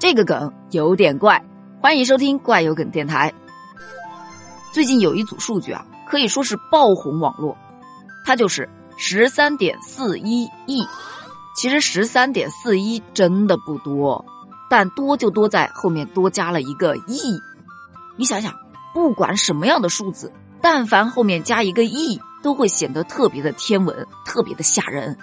这个梗有点怪，欢迎收听怪有梗电台。最近有一组数据啊，可以说是爆红网络，它就是十三点四一亿。其实十三点四一真的不多，但多就多在后面多加了一个亿。你想想，不管什么样的数字，但凡后面加一个亿，都会显得特别的天文，特别的吓人。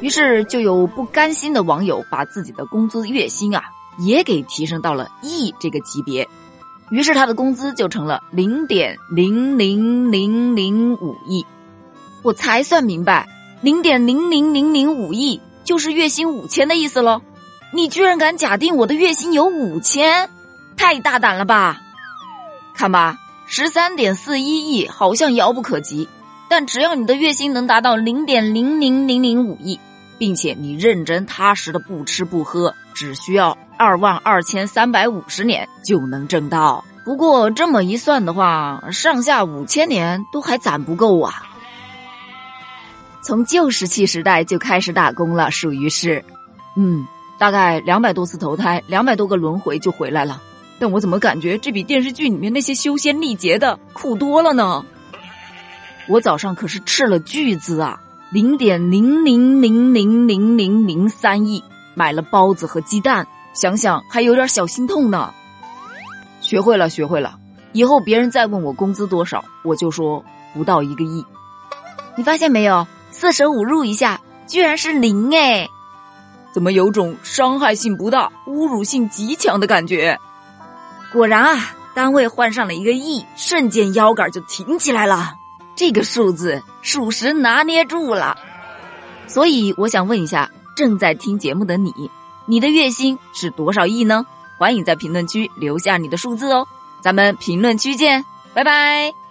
于是就有不甘心的网友把自己的工资月薪啊。也给提升到了亿这个级别，于是他的工资就成了零点零零零零五亿。我才算明白，零点零零零零五亿就是月薪五千的意思喽。你居然敢假定我的月薪有五千，太大胆了吧！看吧，十三点四一亿好像遥不可及，但只要你的月薪能达到零点零零零零五亿。并且你认真踏实的不吃不喝，只需要二万二千三百五十年就能挣到。不过这么一算的话，上下五千年都还攒不够啊！从旧石器时代就开始打工了，属于是，嗯，大概两百多次投胎，两百多个轮回就回来了。但我怎么感觉这比电视剧里面那些修仙历劫的苦多了呢？我早上可是斥了巨资啊！零点零零零零零零零三亿买了包子和鸡蛋，想想还有点小心痛呢。学会了，学会了，以后别人再问我工资多少，我就说不到一个亿。你发现没有？四舍五入一下，居然是零哎！怎么有种伤害性不大、侮辱性极强的感觉？果然啊，单位换上了一个亿，瞬间腰杆就挺起来了。这个数字属实拿捏住了，所以我想问一下正在听节目的你，你的月薪是多少亿呢？欢迎在评论区留下你的数字哦，咱们评论区见，拜拜。